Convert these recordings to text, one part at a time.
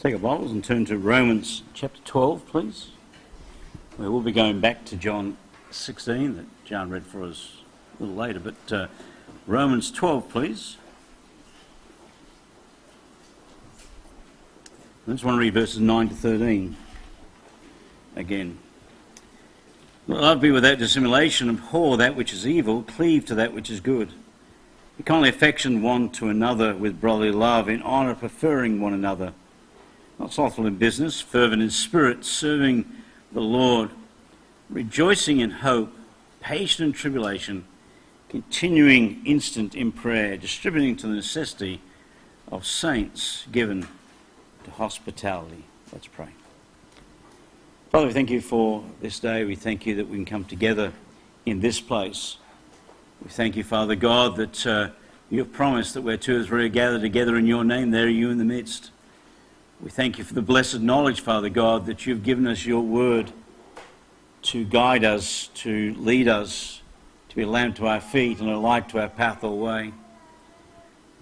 Take your Bibles and turn to Romans chapter 12, please. We will be going back to John 16 that John read for us a little later, but uh, Romans 12, please. I just want to read verses 9 to 13 again. Love be without dissimulation, abhor that which is evil, cleave to that which is good. Be kindly affection one to another with brotherly love, in honour preferring one another not slothful in business, fervent in spirit, serving the Lord, rejoicing in hope, patient in tribulation, continuing instant in prayer, distributing to the necessity of saints given to hospitality. Let's pray. Father, we thank you for this day. We thank you that we can come together in this place. We thank you, Father God, that uh, you have promised that where two or three are gathered together in your name, there are you in the midst. We thank you for the blessed knowledge, Father God, that you've given us your word to guide us, to lead us, to be a lamp to our feet and a light to our path or way.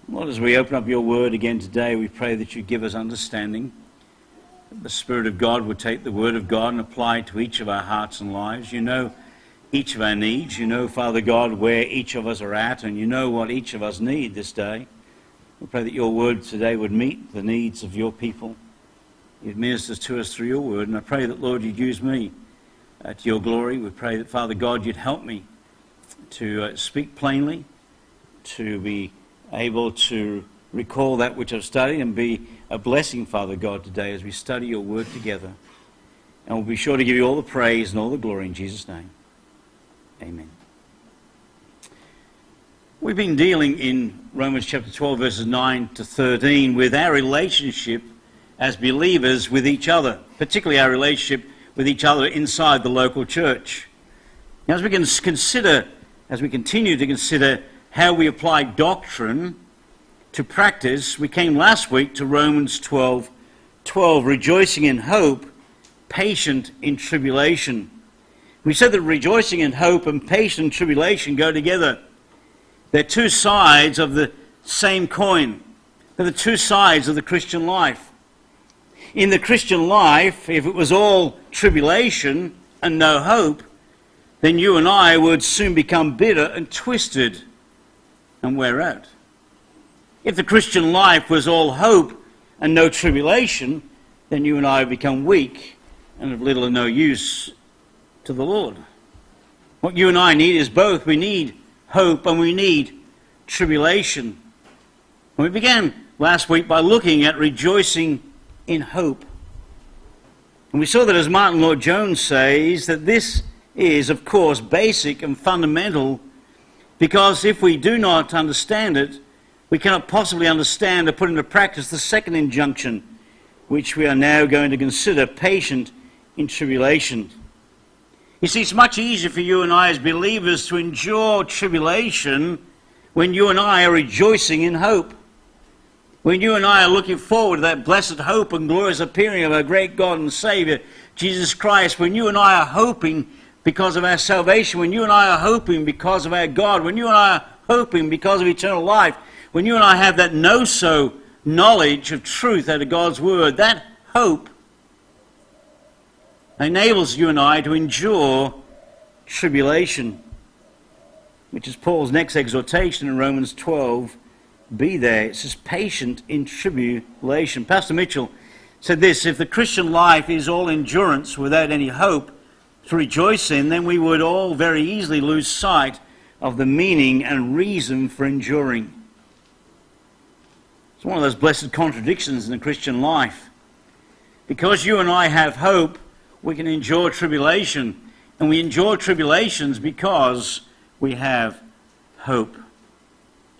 Lord, as we open up your word again today, we pray that you give us understanding. That the Spirit of God would take the word of God and apply it to each of our hearts and lives. You know each of our needs. You know, Father God, where each of us are at, and you know what each of us need this day. We pray that your word today would meet the needs of your people. It ministers to us through your word. And I pray that, Lord, you'd use me uh, to your glory. We pray that, Father God, you'd help me to uh, speak plainly, to be able to recall that which I've studied and be a blessing, Father God, today as we study your word together. And we'll be sure to give you all the praise and all the glory in Jesus' name. Amen. We've been dealing in Romans chapter 12, verses 9 to 13, with our relationship as believers with each other, particularly our relationship with each other inside the local church. Now, as we can consider, as we continue to consider how we apply doctrine to practice, we came last week to Romans 12, 12, rejoicing in hope, patient in tribulation. We said that rejoicing in hope and patient in tribulation go together. They're two sides of the same coin. They're the two sides of the Christian life. In the Christian life, if it was all tribulation and no hope, then you and I would soon become bitter and twisted and wear out. If the Christian life was all hope and no tribulation, then you and I would become weak and of little or no use to the Lord. What you and I need is both. We need hope and we need tribulation. And we began last week by looking at rejoicing in hope. And we saw that, as Martyn Lloyd-Jones says, that this is, of course, basic and fundamental because if we do not understand it, we cannot possibly understand or put into practice the second injunction, which we are now going to consider patient in tribulation. You see, it's much easier for you and I as believers to endure tribulation when you and I are rejoicing in hope. When you and I are looking forward to that blessed hope and glorious appearing of our great God and Savior, Jesus Christ, when you and I are hoping because of our salvation, when you and I are hoping because of our God, when you and I are hoping because of eternal life, when you and I have that know so knowledge of truth out of God's Word, that hope enables you and I to endure tribulation, which is Paul's next exhortation in Romans 12. Be there. It says, patient in tribulation. Pastor Mitchell said this If the Christian life is all endurance without any hope to rejoice in, then we would all very easily lose sight of the meaning and reason for enduring. It's one of those blessed contradictions in the Christian life. Because you and I have hope, we can endure tribulation. And we endure tribulations because we have hope.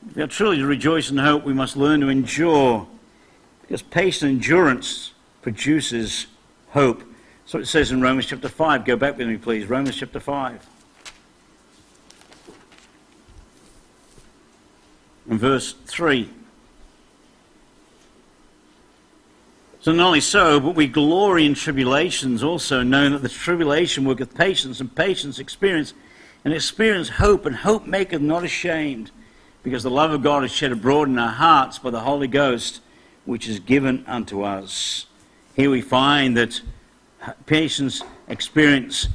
If we are truly to rejoice in hope, we must learn to endure. Because patient endurance produces hope. So it says in Romans chapter 5. Go back with me, please. Romans chapter 5. And verse 3. So not only so, but we glory in tribulations also, knowing that the tribulation worketh patience, and patience experience, and experience hope, and hope maketh not ashamed, because the love of God is shed abroad in our hearts by the Holy Ghost, which is given unto us. Here we find that patience, experience,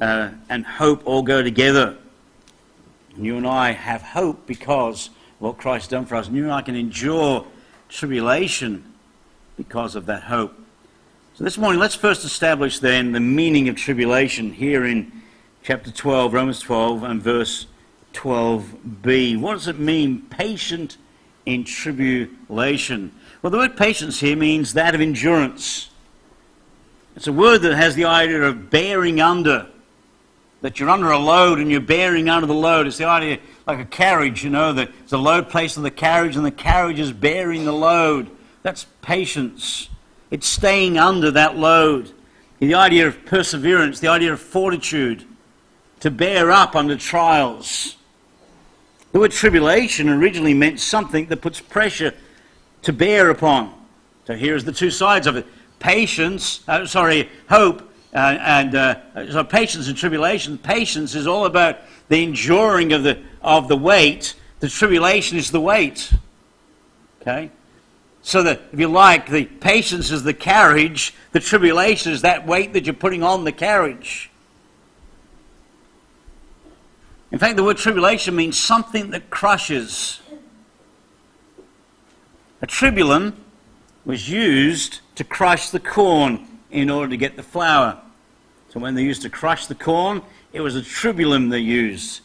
uh, and hope all go together. And you and I have hope because of what Christ has done for us. And you and I can endure tribulation because of that hope. So this morning, let's first establish then the meaning of tribulation here in chapter 12, Romans 12, and verse 12b. What does it mean, patient in tribulation? Well, the word patience here means that of endurance. It's a word that has the idea of bearing under that you're under a load and you're bearing under the load. It's the idea like a carriage, you know, that a load placed on the carriage and the carriage is bearing the load. That's patience. It's staying under that load. The idea of perseverance, the idea of fortitude, to bear up under trials. The word tribulation originally meant something that puts pressure to bear upon. So here's the two sides of it patience, uh, sorry, hope uh, and uh, so patience and tribulation. Patience is all about the enduring of the, of the weight. The tribulation is the weight. Okay? So that, if you like, the patience is the carriage, the tribulation is that weight that you're putting on the carriage. In fact, the word tribulation means something that crushes. A tribulum was used to crush the corn in order to get the flour. So when they used to crush the corn, it was a tribulum they used.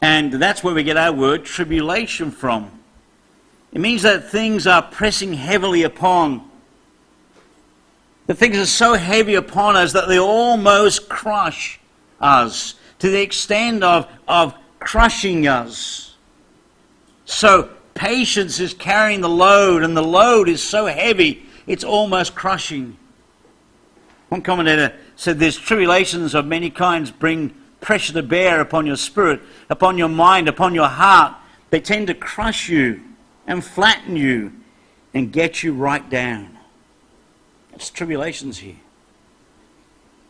And that's where we get our word tribulation from. It means that things are pressing heavily upon. The things are so heavy upon us that they almost crush us to the extent of, of crushing us. So patience is carrying the load, and the load is so heavy it's almost crushing. One commentator said these tribulations of many kinds bring pressure to bear upon your spirit, upon your mind, upon your heart. They tend to crush you and flatten you and get you right down. It's tribulations here.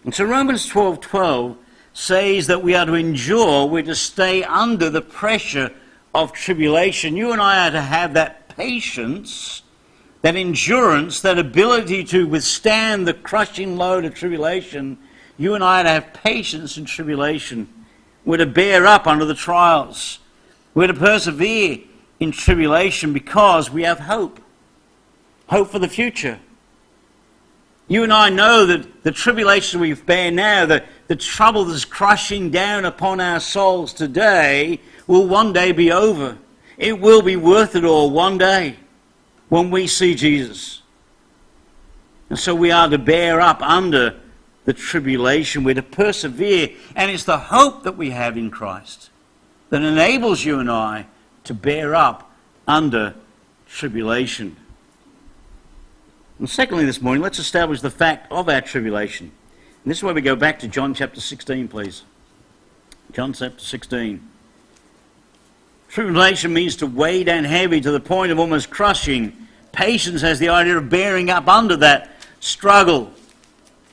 And so Romans 12 12 says that we are to endure, we're to stay under the pressure of tribulation. You and I are to have that patience that endurance, that ability to withstand the crushing load of tribulation, you and I are to have patience in tribulation. We're to bear up under the trials. We're to persevere in tribulation because we have hope. Hope for the future. You and I know that the tribulation we bear now, the, the trouble that's crushing down upon our souls today, will one day be over. It will be worth it all one day when we see Jesus. And so we are to bear up under the tribulation. We're to persevere. And it's the hope that we have in Christ that enables you and I to bear up under tribulation. And secondly, this morning, let's establish the fact of our tribulation. And this is where we go back to John chapter 16, please. John chapter 16. Tribulation means to weigh down heavy to the point of almost crushing. Patience has the idea of bearing up under that struggle.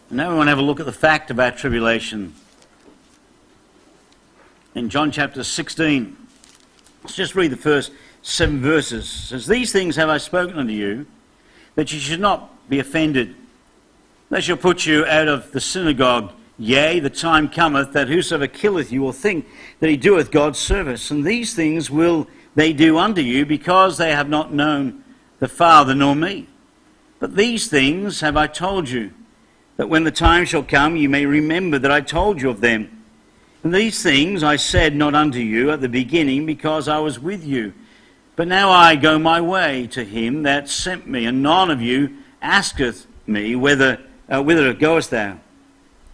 And now we want to have a look at the fact about tribulation. In John chapter 16, let's just read the first seven verses. It says, These things have I spoken unto you, that you should not be offended. They shall put you out of the synagogue. Yea, the time cometh that whosoever killeth you will think that he doeth God's service. And these things will they do unto you, because they have not known the Father nor me. But these things have I told you, that when the time shall come you may remember that I told you of them. And these things I said not unto you at the beginning, because I was with you. But now I go my way to him that sent me, and none of you asketh me whether, uh, whither goest thou.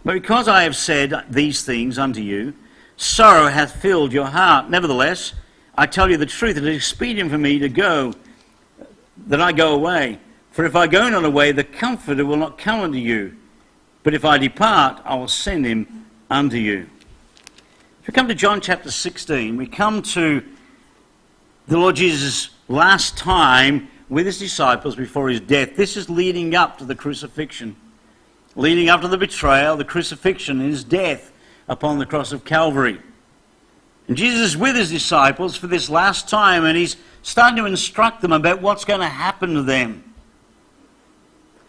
But because I have said these things unto you, sorrow hath filled your heart. Nevertheless, I tell you the truth, it is expedient for me to go that I go away. For if I go not away, the Comforter will not come unto you. But if I depart, I will send him unto you. We come to John chapter 16, we come to the Lord Jesus' last time with his disciples before his death. This is leading up to the crucifixion, leading up to the betrayal, the crucifixion, and his death upon the cross of Calvary. And Jesus is with his disciples for this last time, and he's starting to instruct them about what's going to happen to them.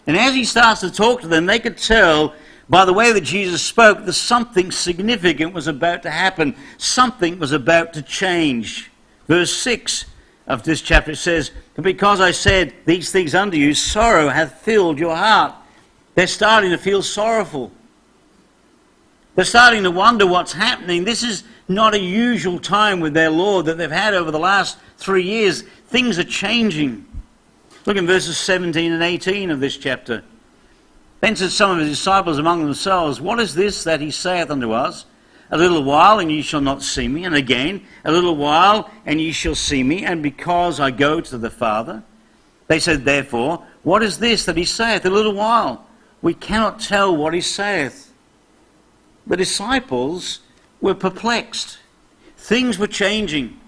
And as he starts to talk to them, they could tell by the way that Jesus spoke that something significant was about to happen. Something was about to change. Verse 6 of this chapter says, Because I said these things unto you, sorrow hath filled your heart. They're starting to feel sorrowful. They're starting to wonder what's happening. This is not a usual time with their Lord that they've had over the last three years. Things are changing. Look in verses 17 and 18 of this chapter. Then said some of his disciples among themselves, What is this that he saith unto us? A little while, and ye shall not see me. And again, a little while, and ye shall see me. And because I go to the Father. They said, Therefore, what is this that he saith? A little while. We cannot tell what he saith. The disciples were perplexed. Things were changing.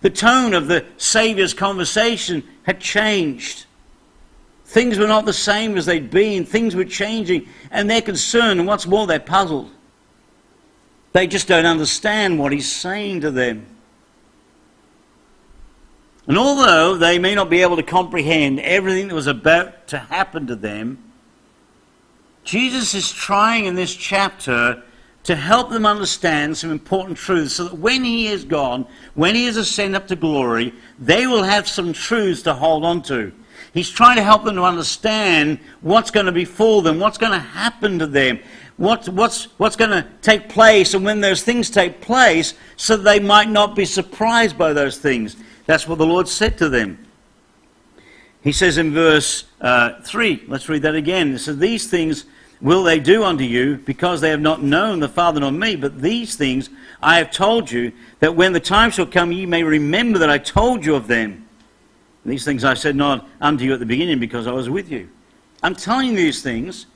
The tone of the Saviour's conversation had changed. Things were not the same as they'd been. Things were changing. And they're concerned, and what's more, they're puzzled. They just don't understand what he's saying to them. And although they may not be able to comprehend everything that was about to happen to them, Jesus is trying in this chapter to help them understand some important truths so that when he is gone, when he is ascended up to glory, they will have some truths to hold on to. He's trying to help them to understand what's going to befall them, what's going to happen to them, what, what's, what's going to take place, and when those things take place, so that they might not be surprised by those things. That's what the Lord said to them. He says in verse uh, 3, let's read that again. He says, These things will they do unto you, because they have not known the Father nor me. But these things I have told you, that when the time shall come, ye may remember that I told you of them. These things I said not unto you at the beginning, because I was with you. I'm telling you these things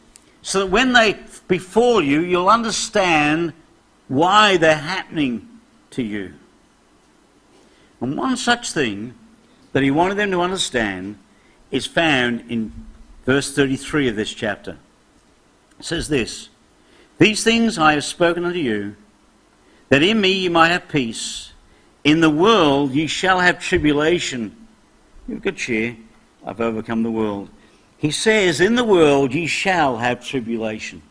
so that when they befall you, you'll understand why they're happening to you. And one such thing that he wanted them to understand is found in verse 33 of this chapter says this These things I have spoken unto you, that in me ye might have peace. In the world ye shall have tribulation. You've got cheer. I've overcome the world. He says, In the world ye shall have tribulation.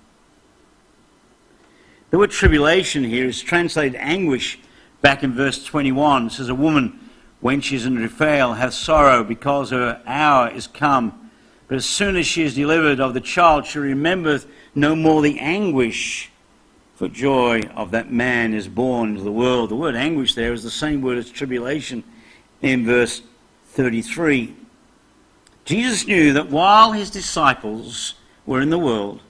The word tribulation here is translated anguish back in verse 21. It says, A woman, when she is in travail, hath sorrow because her hour is come. But as soon as she is delivered of the child, she remembereth no more the anguish for joy of that man is born into the world. The word anguish there is the same word as tribulation in verse 33. Jesus knew that while his disciples were in the world,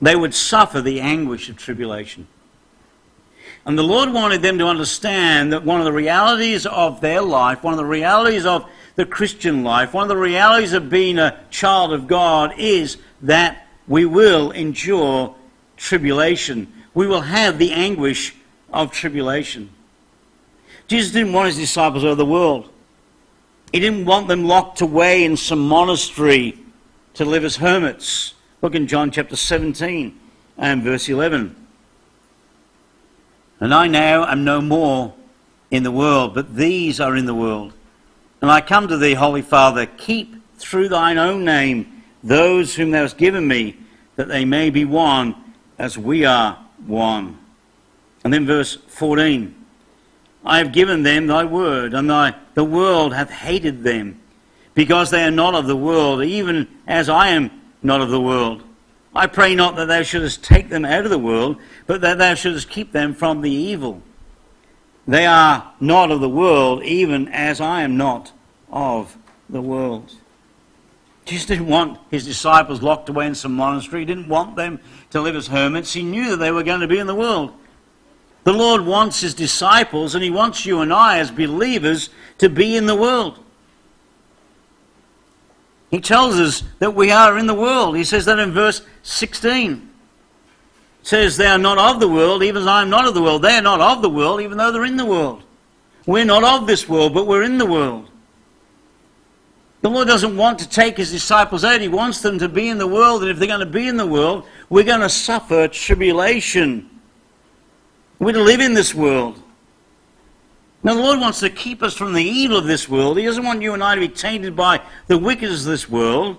they would suffer the anguish of tribulation. And the Lord wanted them to understand that one of the realities of their life, one of the realities of the Christian life, one of the realities of being a child of God is that we will endure tribulation. We will have the anguish of tribulation. Jesus didn't want his disciples out of the world. He didn't want them locked away in some monastery to live as hermits. Look in John chapter 17 and verse 11. And I now am no more in the world, but these are in the world and I come to thee, Holy Father, keep through thine own name those whom thou hast given me, that they may be one as we are one. And then verse 14 I have given them thy word, and thy, the world hath hated them, because they are not of the world, even as I am not of the world. I pray not that thou shouldest take them out of the world, but that thou shouldest keep them from the evil. They are not of the world, even as I am not of the world. Jesus didn't want his disciples locked away in some monastery. He didn't want them to live as hermits. He knew that they were going to be in the world. The Lord wants his disciples, and he wants you and I as believers to be in the world. He tells us that we are in the world. He says that in verse 16 says, They are not of the world, even as I am not of the world. They are not of the world, even though they're in the world. We're not of this world, but we're in the world. The Lord doesn't want to take his disciples out. He wants them to be in the world, and if they're going to be in the world, we're going to suffer tribulation. To live in this world. Now, the Lord wants to keep us from the evil of this world. He doesn't want you and I to be tainted by the wickedness of this world.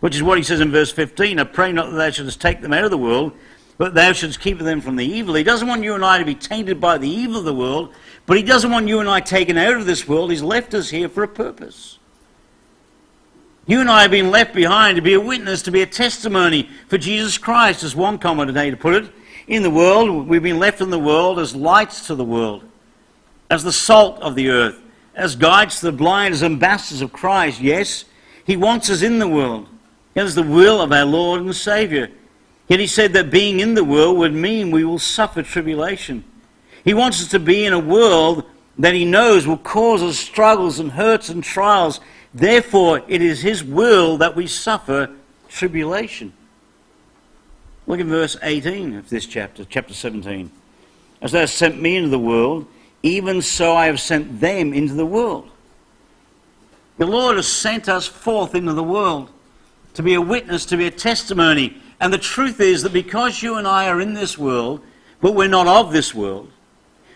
which is what he says in verse 15 I pray not that thou shouldst take them out of the world, but thou shouldst keep them from the evil. He doesn't want you and I to be tainted by the evil of the world, but he doesn't want you and I taken out of this world. He's left us here for a purpose. You and I have been left behind to be a witness, to be a testimony for Jesus Christ, as one commentator to put it. In the world, we've been left in the world as lights to the world, as the salt of the earth, as guides to the blind, as ambassadors of Christ. Yes, he wants us in the world. It is the will of our Lord and Saviour. Yet he said that being in the world would mean we will suffer tribulation. He wants us to be in a world that he knows will cause us struggles and hurts and trials. Therefore, it is his will that we suffer tribulation. Look at verse 18 of this chapter, chapter 17. As thou hast sent me into the world, even so I have sent them into the world. The Lord has sent us forth into the world to be a witness, to be a testimony. And the truth is that because you and I are in this world, but we're not of this world,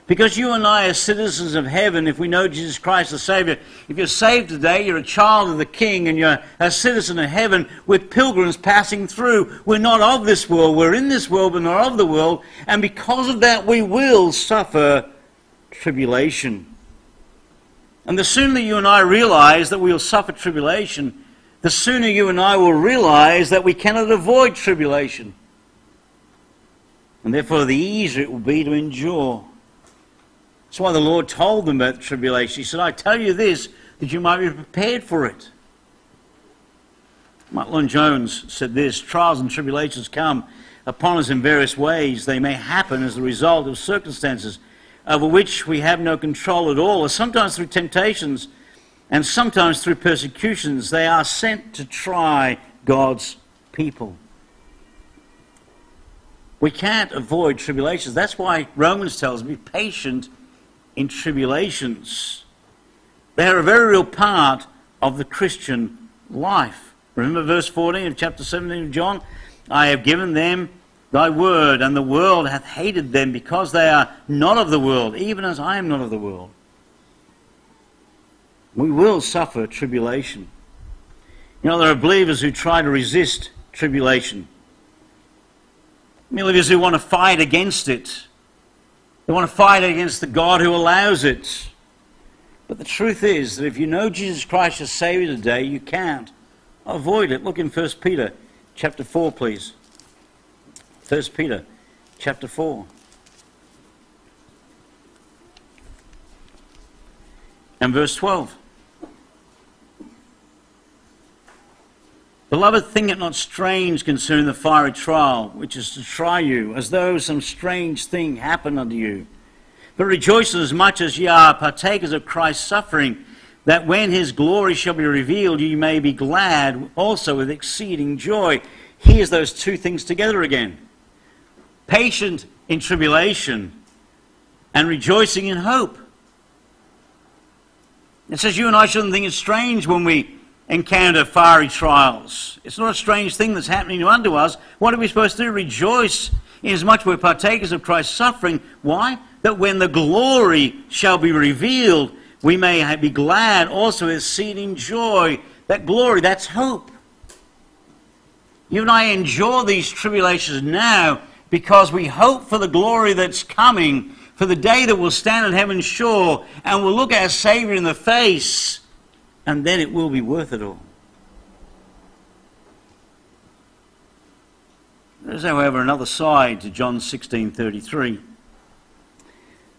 because you and I are citizens of heaven if we know Jesus Christ the Savior. If you're saved today, you're a child of the King and you're a citizen of heaven with pilgrims passing through. We're not of this world. We're in this world but not of the world. And because of that, we will suffer tribulation. And the sooner you and I realize that we will suffer tribulation, the sooner you and I will realize that we cannot avoid tribulation. And therefore, the easier it will be to endure. That's why the Lord told them about the tribulation. He said, I tell you this, that you might be prepared for it. Martyn Lloyd-Jones said this Trials and tribulations come upon us in various ways. They may happen as the result of circumstances over which we have no control at all, or sometimes through temptations and sometimes through persecutions. They are sent to try God's people. We can't avoid tribulations. That's why Romans tells me, be patient in tribulations. They are a very real part of the Christian life. Remember verse 14 of chapter 17 of John? I have given them thy word, and the world hath hated them because they are not of the world, even as I am not of the world. We will suffer tribulation. You know, there are believers who try to resist tribulation. Believers who want to fight against it. They want to fight against the God who allows it. But the truth is that if you know Jesus Christ as Savior today, you can't avoid it. Look in 1 Peter chapter 4, please. 1 Peter chapter 4. And verse 12. Beloved, think it not strange concerning the fiery trial, which is to try you, as though some strange thing happened unto you. But rejoice as much as ye are partakers of Christ's suffering, that when his glory shall be revealed, ye may be glad also with exceeding joy. Here's those two things together again patient in tribulation and rejoicing in hope. It says you and I shouldn't think it's strange when we encounter fiery trials. It's not a strange thing that's happening unto us. What are we supposed to do? Rejoice inasmuch we're partakers of Christ's suffering. Why? That when the glory shall be revealed, we may be glad also exceeding joy. That glory, that's hope. You and I endure these tribulations now because we hope for the glory that's coming, for the day that we'll stand at heaven's shore and we'll look our Savior in the face and then it will be worth it all. There's, however, another side to John 16:33.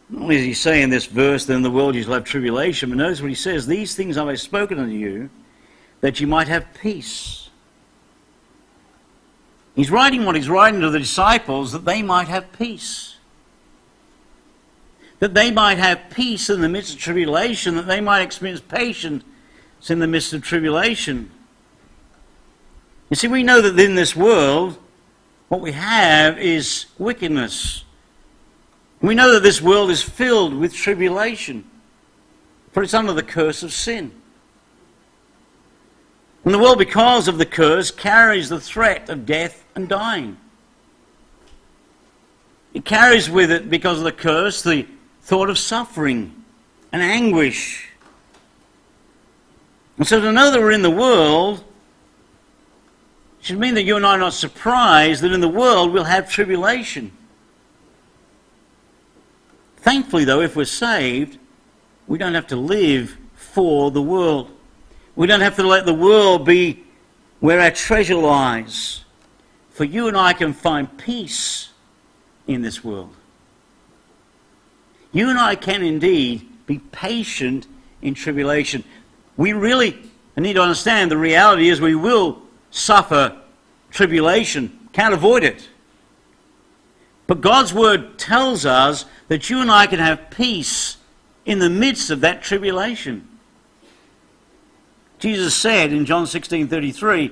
Not only does he say in this verse, "Then the world you shall have tribulation," but notice what he says: "These things I have I spoken unto you, that you might have peace." He's writing what he's writing to the disciples that they might have peace. That they might have peace in the midst of tribulation, that they might experience patience it's in the midst of tribulation. You see, we know that in this world, what we have is wickedness. We know that this world is filled with tribulation, for it's under the curse of sin. And the world, because of the curse, carries the threat of death and dying. It carries with it, because of the curse, the thought of suffering and anguish and so to know that we're in the world, should mean that you and I are not surprised that in the world we'll have tribulation. Thankfully, though, if we're saved, we don't have to live for the world. We don't have to let the world be where our treasure lies. For you and I can find peace in this world. You and I can indeed be patient in tribulation. We really need to understand the reality is we will suffer tribulation, can't avoid it. But God's word tells us that you and I can have peace in the midst of that tribulation. Jesus said in John 16:33,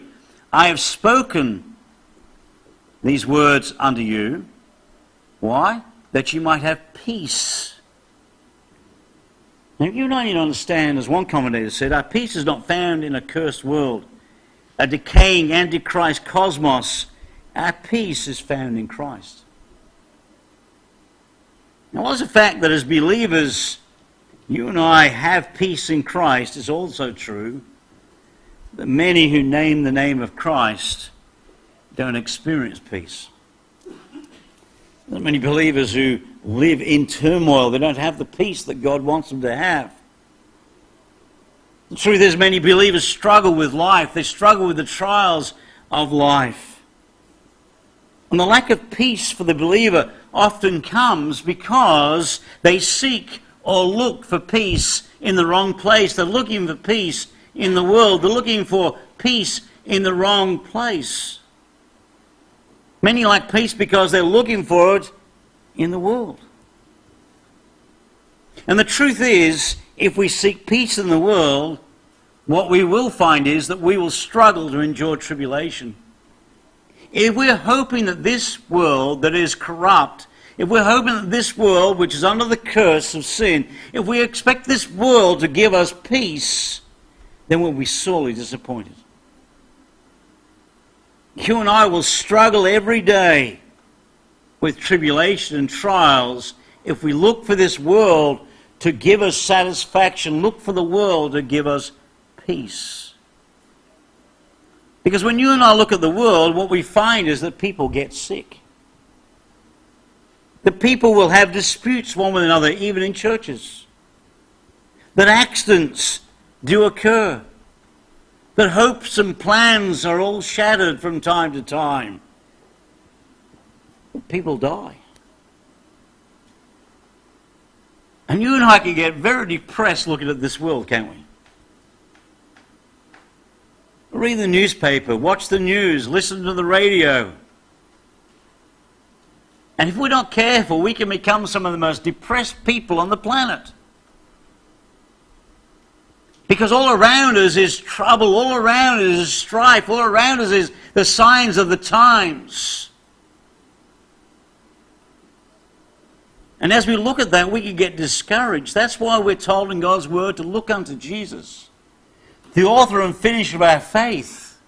I have spoken these words unto you. Why? That you might have peace. Now, you I need to understand, as one commentator said, our peace is not found in a cursed world, a decaying antichrist cosmos. Our peace is found in Christ. Now, what's the fact that as believers, you and I have peace in Christ is also true that many who name the name of Christ don't experience peace. There are many believers who live in turmoil. They don't have the peace that God wants them to have. The truth is, many believers struggle with life. They struggle with the trials of life. And the lack of peace for the believer often comes because they seek or look for peace in the wrong place. They're looking for peace in the world. They're looking for peace in the wrong place. Many lack peace because they're looking for it in the world. And the truth is, if we seek peace in the world, what we will find is that we will struggle to endure tribulation. If we're hoping that this world that is corrupt, if we're hoping that this world, which is under the curse of sin, if we expect this world to give us peace, then we'll be sorely disappointed. You and I will struggle every day with tribulation and trials if we look for this world to give us satisfaction, look for the world to give us peace. Because when you and I look at the world, what we find is that people get sick. That people will have disputes one with another, even in churches. That accidents do occur. That hopes and plans are all shattered from time to time. People die. And you and I can get very depressed looking at this world, can't we? Read the newspaper, watch the news, listen to the radio. And if we're not careful, we can become some of the most depressed people on the planet. Because all around us is trouble, all around us is strife, all around us is the signs of the times. And as we look at that, we can get discouraged. That's why we're told in God's Word to look unto Jesus, the author and finisher of our faith.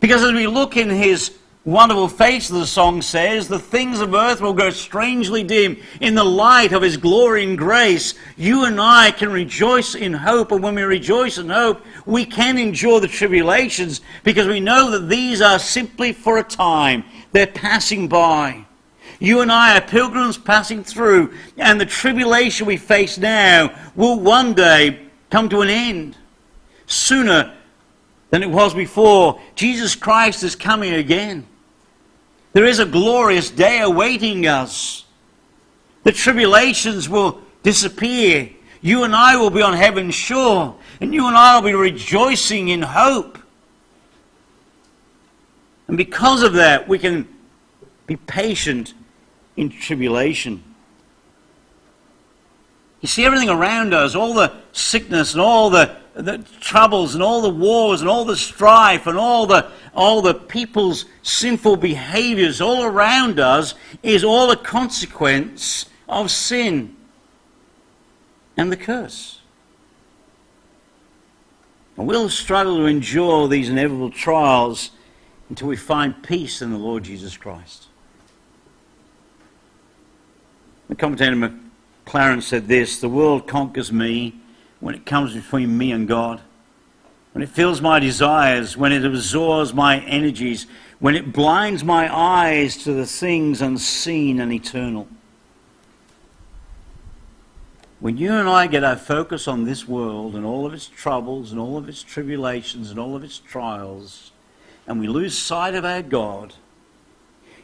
Because as we look in His wonderful face, the song says, the things of earth will grow strangely dim in the light of His glory and grace. You and I can rejoice in hope, and when we rejoice in hope, we can endure the tribulations because we know that these are simply for a time. They're passing by. You and I are pilgrims passing through, and the tribulation we face now will one day come to an end. Sooner than it was before, Jesus Christ is coming again. There is a glorious day awaiting us. The tribulations will disappear. You and I will be on heaven's shore, and you and I will be rejoicing in hope. And because of that, we can be patient in tribulation. You see, everything around us, all the sickness and all the, the troubles and all the wars and all the strife and all the, all the people's sinful behaviors all around us is all a consequence of sin and the curse. And we'll struggle to endure these inevitable trials until we find peace in the Lord Jesus Christ. The commentator Maclaren said this The world conquers me when it comes between me and God. when it fills my desires, when it absorbs my energies, when it blinds my eyes to the things unseen and eternal. When you and I get our focus on this world and all of its troubles and all of its tribulations and all of its trials, and we lose sight of our God,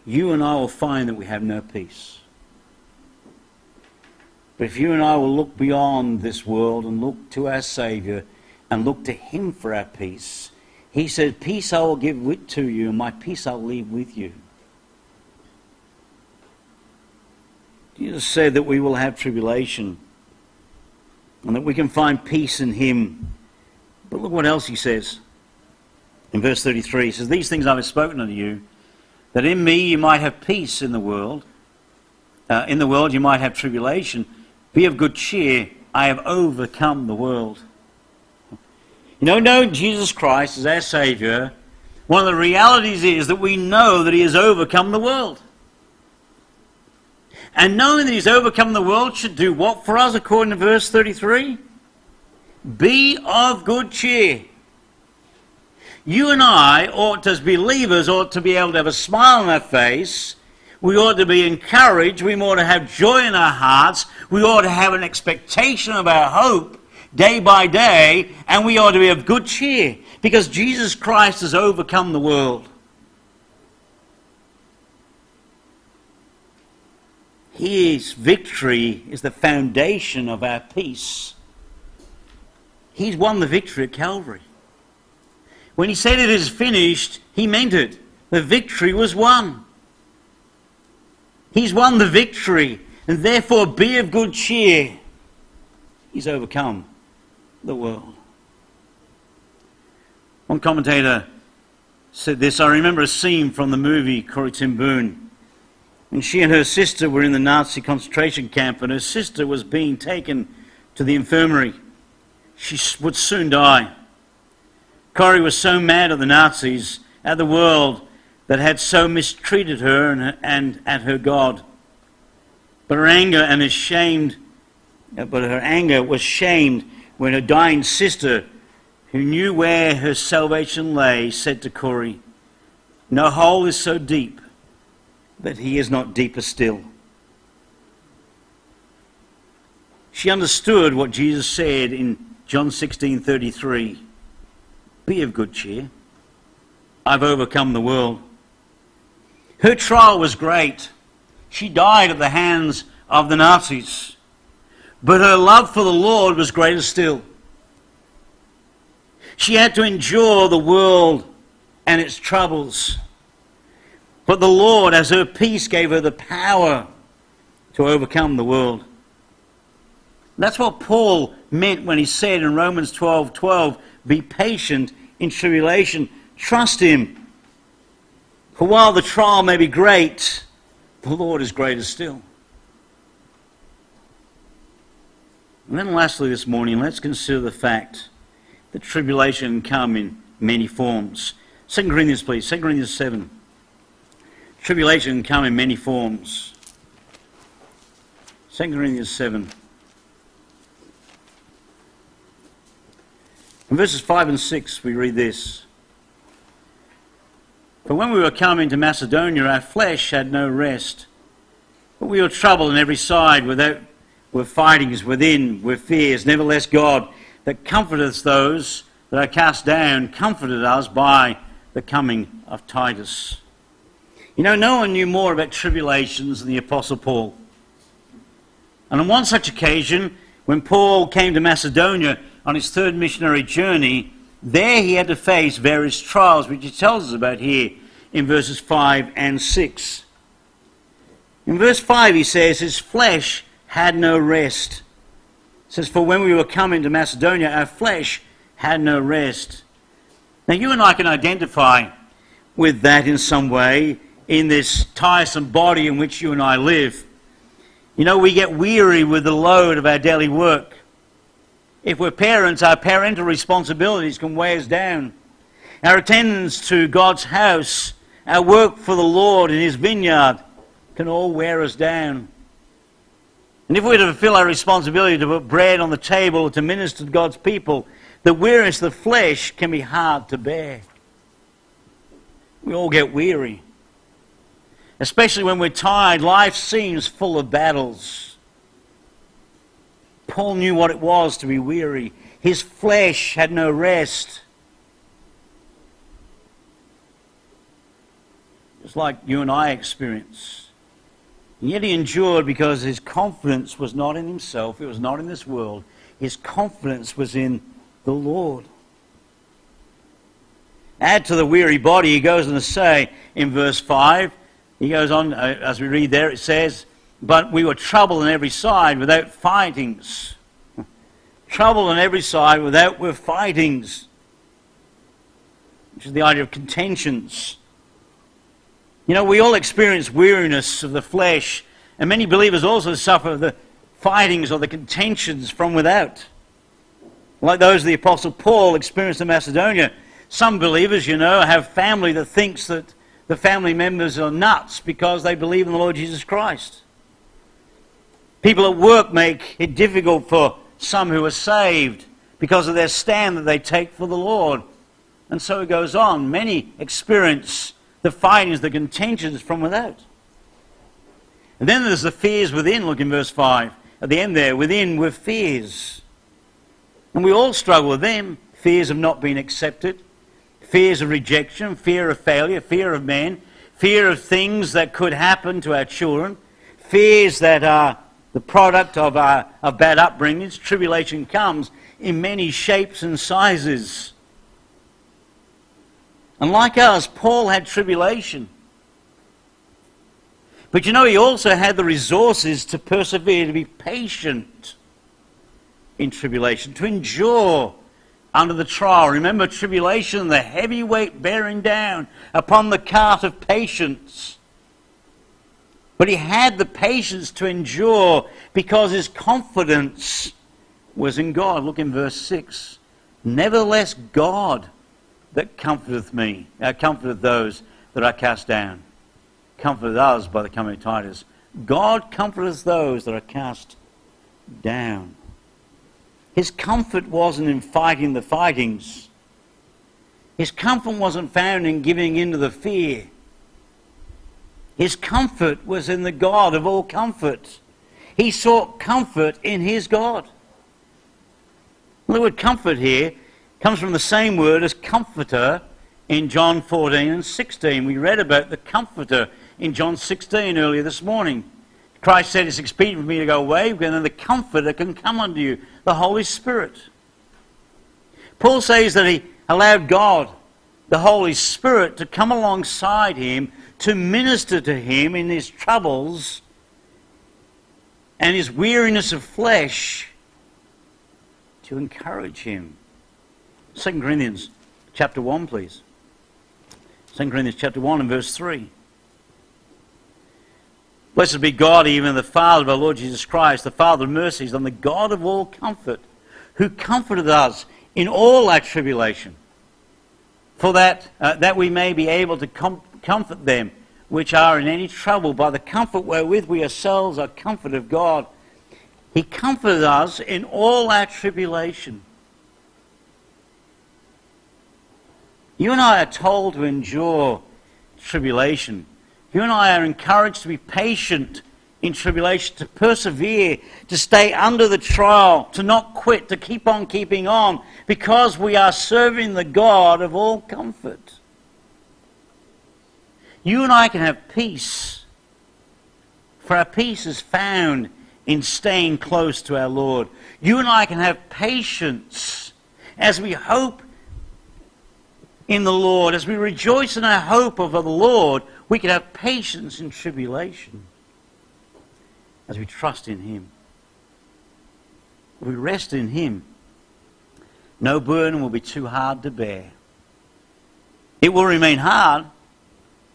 you and I will find that we have no peace. But if you and I will look beyond this world and look to our Saviour and look to Him for our peace, He said, Peace I will give with to you, and my peace I'll leave with you. Jesus said that we will have tribulation and that we can find peace in Him. But look what else He says. In verse 33, He says, These things I have spoken unto you, that in me you might have peace in the world. Uh, in the world you might have tribulation. Be of good cheer. I have overcome the world. You know, knowing Jesus Christ as our Saviour, one of the realities is that we know that He has overcome the world. And knowing that He's overcome the world should do what for us, according to verse 33? Be of good cheer. You and I ought, as believers, ought to be able to have a smile on our face. We ought to be encouraged. We ought to have joy in our hearts. We ought to have an expectation of our hope day by day. And we ought to be of good cheer because Jesus Christ has overcome the world. His victory is the foundation of our peace. He's won the victory at Calvary. When he said it is finished, he meant it. The victory was won. He's won the victory, and therefore be of good cheer. He's overcome the world. One commentator said this I remember a scene from the movie Corrie ten Boom and she and her sister were in the Nazi concentration camp, and her sister was being taken to the infirmary. She would soon die. Corrie was so mad at the Nazis, at the world that had so mistreated her and, and at her God. But her anger and ashamed, uh, but her anger was shamed when her dying sister, who knew where her salvation lay, said to Corrie, No hole is so deep that he is not deeper still. She understood what Jesus said in John 16:33. Be of good cheer. I've overcome the world. Her trial was great. She died at the hands of the Nazis. But her love for the Lord was greater still. She had to endure the world and its troubles. But the Lord, as her peace, gave her the power to overcome the world. That's what Paul meant when he said in Romans 12 12, Be patient in tribulation, trust him. For while the trial may be great, the Lord is greater still. And then, lastly, this morning, let's consider the fact that tribulation come in many forms. 2 Corinthians, please. 2 Corinthians 7. Tribulation come in many forms. 2 Corinthians 7. In verses 5 and 6, we read this. For when we were coming to Macedonia, our flesh had no rest. But we were troubled on every side, without, with fightings within, with fears. Nevertheless, God, that comforteth those that are cast down, comforted us by the coming of Titus you know, no one knew more about tribulations than the Apostle Paul. And on one such occasion, when Paul came to Macedonia on his third missionary journey, there he had to face various trials, which he tells us about here in verses 5 and 6. In verse 5, he says, His flesh had no rest. It says, For when we were coming to Macedonia, our flesh had no rest. Now, you and I can identify with that in some way in this tiresome body in which you and I live. You know, we get weary with the load of our daily work. If we're parents, our parental responsibilities can weigh us down. Our attendance to God's house, our work for the Lord in His vineyard can all wear us down. And if we're to fulfill our responsibility to put bread on the table, to minister to God's people, the weariness of the flesh can be hard to bear. We all get weary. Especially when we're tired, life seems full of battles. Paul knew what it was to be weary. His flesh had no rest. Just like you and I experience. And yet he endured because his confidence was not in himself, it was not in this world. His confidence was in the Lord. Add to the weary body, he goes on to say in verse 5, he goes on, uh, as we read there, it says, But we were troubled on every side without fightings. troubled on every side without with fightings. Which is the idea of contentions. You know, we all experience weariness of the flesh, and many believers also suffer the fightings or the contentions from without. Like those of the Apostle Paul experienced in Macedonia. Some believers, you know, have family that thinks that the family members are nuts because they believe in the Lord Jesus Christ. People at work make it difficult for some who are saved because of their stand that they take for the Lord. And so it goes on. Many experience the fightings, the contentions from without. And then there's the fears within. Look in verse 5. At the end there, within were fears. And we all struggle with them fears of not being accepted, fears of rejection, fear of failure, fear of men, fear of things that could happen to our children, fears that are the product of, our, of bad upbringings. Tribulation comes in many shapes and sizes. And like us, Paul had tribulation. But you know, he also had the resources to persevere, to be patient in tribulation, to endure under the trial. Remember, tribulation, the heavy weight bearing down upon the cart of patience. But he had the patience to endure because his confidence was in God. Look in verse 6. Nevertheless, God that comforteth me, uh, comforteth those that are cast down, comforteth us by the coming of Titus. God comforteth those that are cast down. His comfort wasn't in fighting the fightings. His comfort wasn't found in giving in to the fear. His comfort was in the God of all comfort. He sought comfort in his God. The word comfort here comes from the same word as comforter in John 14 and 16. We read about the comforter in John 16 earlier this morning. Christ said, It's expedient for me to go away, and then the Comforter can come unto you, the Holy Spirit. Paul says that he allowed God, the Holy Spirit, to come alongside him to minister to him in his troubles and his weariness of flesh to encourage him. 2 Corinthians chapter 1, please. 2 Corinthians chapter 1 and verse 3. Blessed be God, even the Father of our Lord Jesus Christ, the Father of mercies, and the God of all comfort, who comforted us in all our tribulation, for that, uh, that we may be able to com- comfort them which are in any trouble by the comfort wherewith we ourselves are comforted of God. He comforted us in all our tribulation. You and I are told to endure tribulation. You and I are encouraged to be patient in tribulation, to persevere, to stay under the trial, to not quit, to keep on keeping on, because we are serving the God of all comfort. You and I can have peace, for our peace is found in staying close to our Lord. You and I can have patience as we hope in the Lord, as we rejoice in our hope of the Lord we can have patience in tribulation as we trust in Him. We rest in Him. No burden will be too hard to bear. It will remain hard.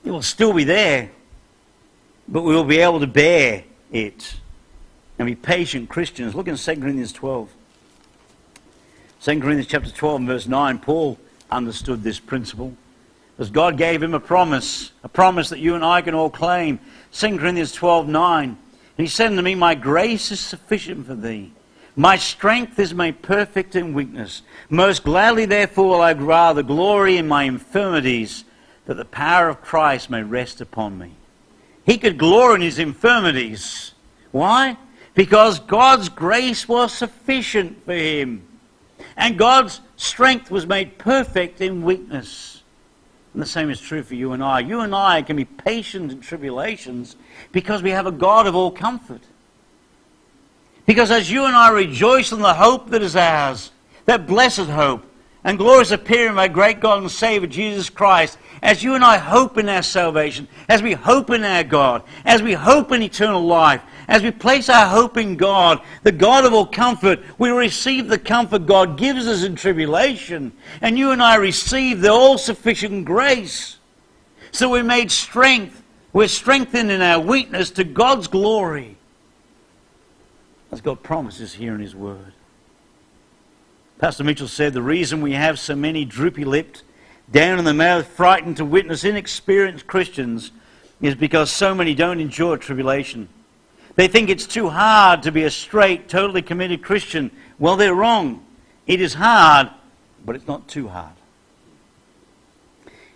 It will still be there. But we will be able to bear it and be patient Christians. Look in 2 Corinthians 12. 2 Corinthians chapter 12 verse 9, Paul understood this principle. Because God gave him a promise, a promise that you and I can all claim. 2 Corinthians 12 9. He said unto me, My grace is sufficient for thee, My strength is made perfect in weakness. Most gladly, therefore, I'd rather glory in my infirmities, that the power of Christ may rest upon me. He could glory in his infirmities. Why? Because God's grace was sufficient for him. And God's strength was made perfect in weakness. And the same is true for you and I. You and I can be patient in tribulations because we have a God of all comfort. Because as you and I rejoice in the hope that is ours, that blessed hope, and glorious appearing of our great God and Savior Jesus Christ, as you and I hope in our salvation, as we hope in our God, as we hope in eternal life, as we place our hope in God, the God of all comfort, we receive the comfort God gives us in tribulation. And you and I receive the all sufficient grace. So we're made strength. We're strengthened in our weakness to God's glory. As God promises here in His Word. Pastor Mitchell said the reason we have so many droopy lipped, down in the mouth, frightened to witness inexperienced Christians is because so many don't endure tribulation. They think it's too hard to be a straight, totally committed Christian. Well, they're wrong. It is hard, but it's not too hard.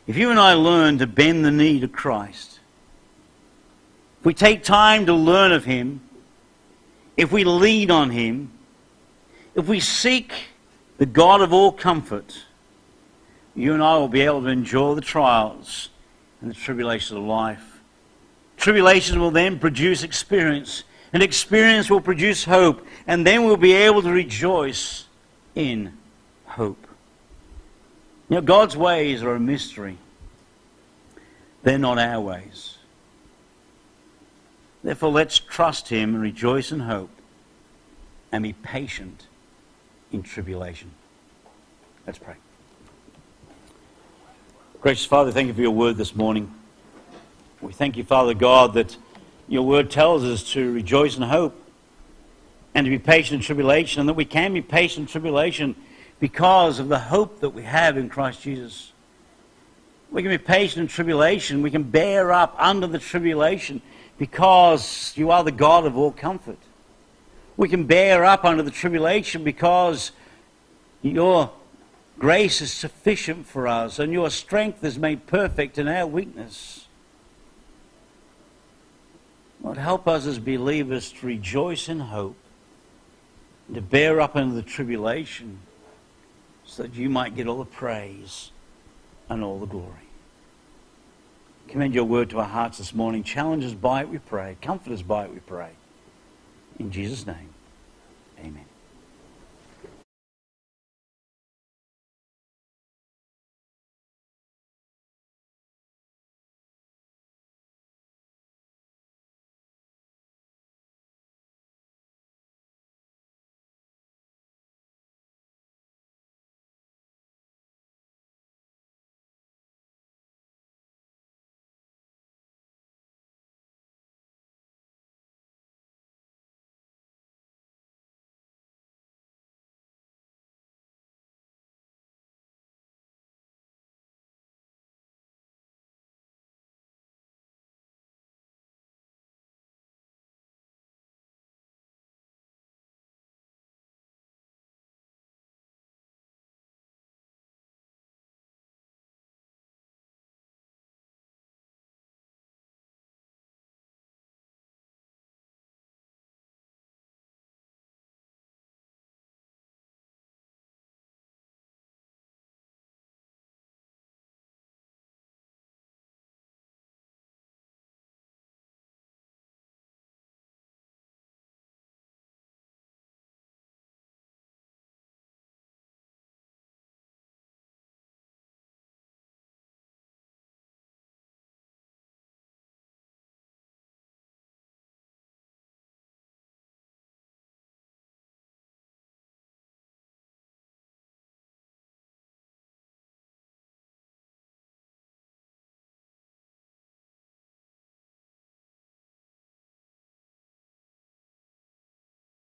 If you and I learn to bend the knee to Christ, if we take time to learn of Him, if we lean on Him, if we seek the God of all comfort, you and I will be able to endure the trials and the tribulations of life. Tribulations will then produce experience, and experience will produce hope, and then we'll be able to rejoice in hope. You know, God's ways are a mystery. They're not our ways. Therefore, let's trust Him and rejoice in hope and be patient in tribulation. Let's pray. Gracious Father, thank you for your word this morning. We thank you, Father God, that your word tells us to rejoice in hope and to be patient in tribulation, and that we can be patient in tribulation because of the hope that we have in Christ Jesus. We can be patient in tribulation. We can bear up under the tribulation because you are the God of all comfort. We can bear up under the tribulation because your grace is sufficient for us and your strength is made perfect in our weakness. Lord, help us as believers to rejoice in hope, and to bear up under the tribulation, so that you might get all the praise and all the glory. Commend your word to our hearts this morning. Challenge us by it, we pray. Comfort us by it, we pray. In Jesus' name, amen.